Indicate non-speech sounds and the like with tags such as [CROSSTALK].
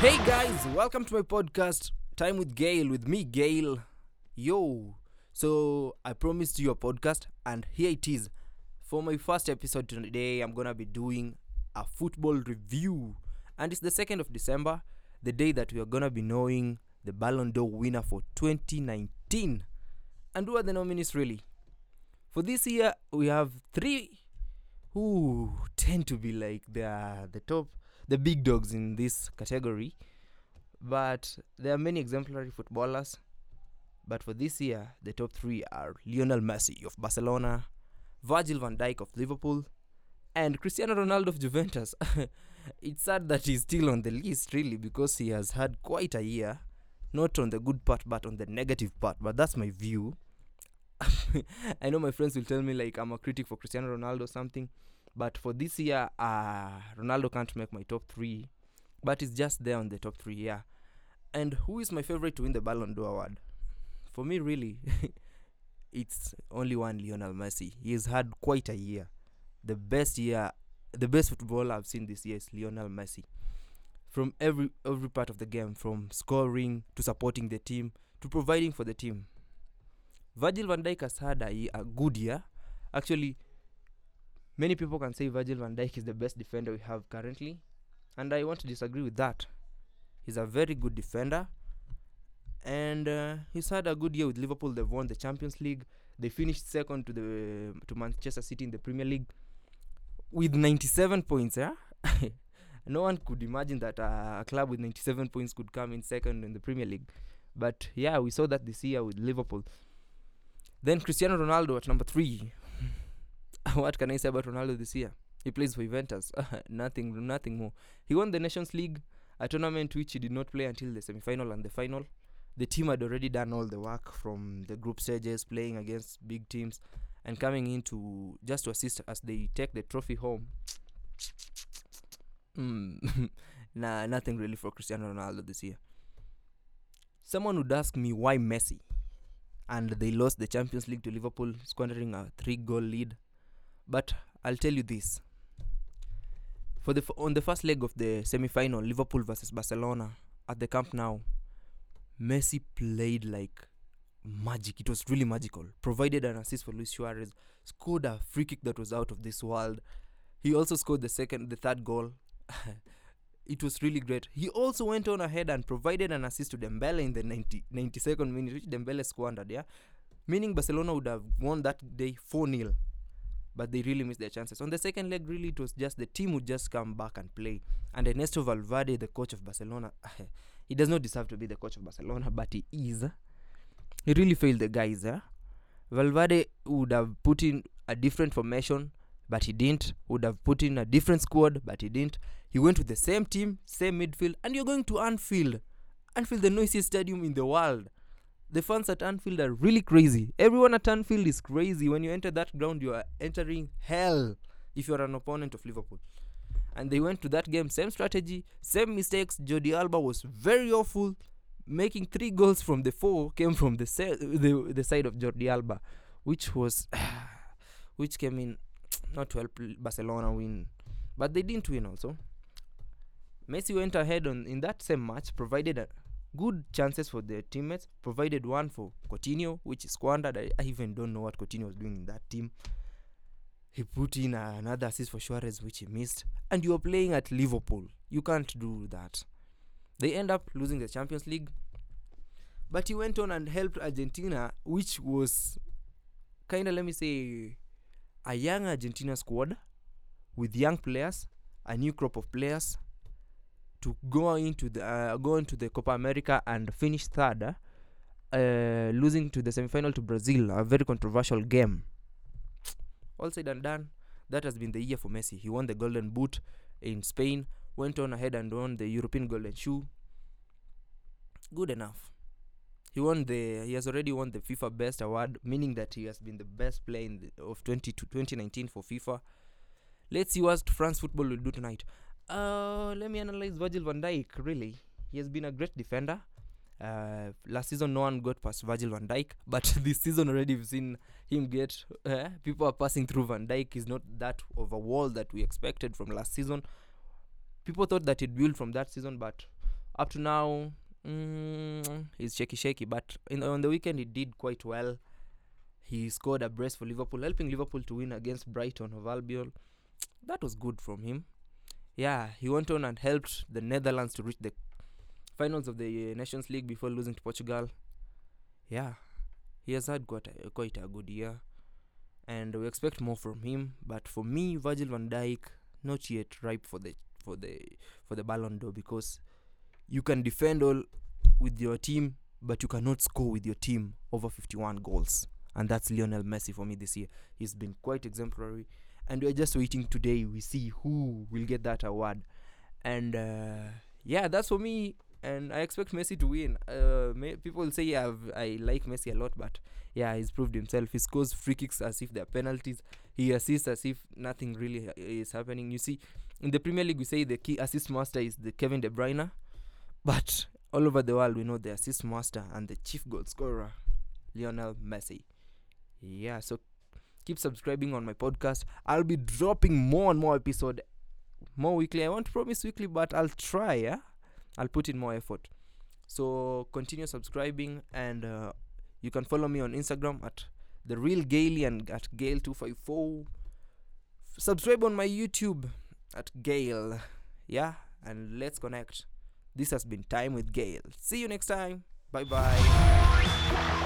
Hey guys, welcome to my podcast, Time with Gail, with me, Gail. Yo, so I promised you a podcast, and here it is. For my first episode today, I'm gonna be doing a football review, and it's the 2nd of December, the day that we are gonna be knowing the Ballon d'Or winner for 2019. And who are the nominees really? For this year, we have three who tend to be like the the top the big dogs in this category. But there are many exemplary footballers. But for this year the top three are lionel messi of barcelona virgil van dijk of liverpool and cristiano ronaldo of juventus. [LAUGHS] It's sad that he's still on the list really because he has had quite a year not on the good part but on the negative part. But that's my view [LAUGHS] i know my friends will tell me like i'm a critic for cristiano ronaldo or something but for this year, uh, Ronaldo can't make my top three, but i's just there on the top three, yeah. And who is my favorite to win the Ballon d'Or award? For me, really, [LAUGHS] it's only one Lionel Messi. He's had quite a year. The best year, the best footballer I've seen this year is Lionel Messi. From every every part of the game, from scoring to supporting the team to providing for the team. Virgil van Dijk has had a, a good year. Actually, Many people can say Virgil van Dijk is the best defender we have currently, and I want to disagree with that. He's a very good defender, and uh, he's had a good year with Liverpool. They've won the Champions League. They finished second to the to Manchester City in the Premier League with 97 points. Yeah, [LAUGHS] no one could imagine that uh, a club with 97 points could come in second in the Premier League. But yeah, we saw that this year with Liverpool. Then Cristiano Ronaldo at number three. [LAUGHS] what can I say about Ronaldo this year? He plays for Juventus. [LAUGHS] nothing, nothing more. He won the Nations League, a tournament which he did not play until the semi-final and the final. The team had already done all the work from the group stages, playing against big teams, and coming in to just to assist as they take the trophy home. [LAUGHS] Mm. nah, nothing really for Cristiano Ronaldo this year. Someone would ask me why Messi, and they lost the Champions League to Liverpool, squandering a three-goal lead. But I'll tell you this: for the f- on the first leg of the semi-final, Liverpool versus Barcelona at the Camp Nou, Messi played like magic. It was really magical. Provided an assist for Luis Suarez, scored a free kick that was out of this world. He also scored the second, the third goal. [LAUGHS] it was really great. He also went on ahead and provided an assist to Dembele in the 90, 92nd minute, which Dembele squandered. Yeah, meaning Barcelona would have won that day 4 0 but they really missed their chances. On the second leg, really, it was just the team would just come back and play. And Ernesto Valverde, the coach of Barcelona, [LAUGHS] he does not deserve to be the coach of Barcelona, but he is. He really failed the guys. yeah? Valverde would have put in a different formation, but he didn't. Would have put in a different squad, but he didn't. He went with the same team, same midfield, and you're going to Anfield. Anfield, the noisiest stadium in the world the fans at Anfield are really crazy. Everyone at Anfield is crazy. When you enter that ground, you are entering hell if you are an opponent of Liverpool. And they went to that game, same strategy, same mistakes. Jordi Alba was very awful. Making three goals from the four came from the se- the, the side of Jordi Alba, which was [SIGHS] which came in not to help Barcelona win, but they didn't win also. Messi went ahead on in that same match, provided a good chances for their teammates, provided one for Coutinho, which is squandered. I, I even don't know what Coutinho was doing in that team. He put in another assist for Suarez, which he missed. And you are playing at Liverpool. You can't do that. They end up losing the Champions League. But he went on and helped Argentina, which was kind of, let me say, a young Argentina squad with young players, a new crop of players, to go into the uh, go into the Copa America and finish third, uh, losing to the semi-final to Brazil, a very controversial game. All said and done, that has been the year for Messi. He won the Golden Boot in Spain, went on ahead and won the European Golden Shoe. Good enough. He won the. He has already won the FIFA Best Award, meaning that he has been the best player in the, of 20 to 2019 for FIFA. Let's see what France football will do tonight. Uh, let me analyze Virgil van Dijk. Really, he has been a great defender. Uh, last season, no one got past Virgil van Dijk, [LAUGHS] but [LAUGHS] this season already we've seen him get. Uh, people are passing through Van Dijk. He's not that of a wall that we expected from last season. People thought that he'd build from that season, but up to now, mm, he's shaky, shaky. But in, on the weekend, he did quite well. He scored a brace for Liverpool, helping Liverpool to win against Brighton of Albion. That was good from him. Yeah, he went on and helped the Netherlands to reach the finals of the Nations League before losing to Portugal. Yeah, he has had quite a, quite a good year, and we expect more from him. But for me, Virgil van Dijk not yet ripe for the for the for the Ballon d'Or because you can defend all with your team, but you cannot score with your team over 51 goals, and that's Lionel Messi for me this year. He's been quite exemplary, and we're just waiting today. We see who will get that award, and uh, yeah, that's for me and I expect Messi to win. Uh, may, people say I've, I like Messi a lot, but yeah, he's proved himself. He scores free kicks as if they're penalties. He assists as if nothing really is happening. You see, in the Premier League, we say the key assist master is the Kevin De Bruyne, but all over the world, we know the assist master and the chief goal scorer, Lionel Messi. Yeah, so keep subscribing on my podcast. I'll be dropping more and more episode, more weekly. I won't promise weekly, but I'll try. Yeah. I'll put in more effort. So continue subscribing and uh, you can follow me on Instagram at the real Gailey and at Gale254. Subscribe on my YouTube at Gale. Yeah, and let's connect. This has been Time with Gail. See you next time. Bye bye.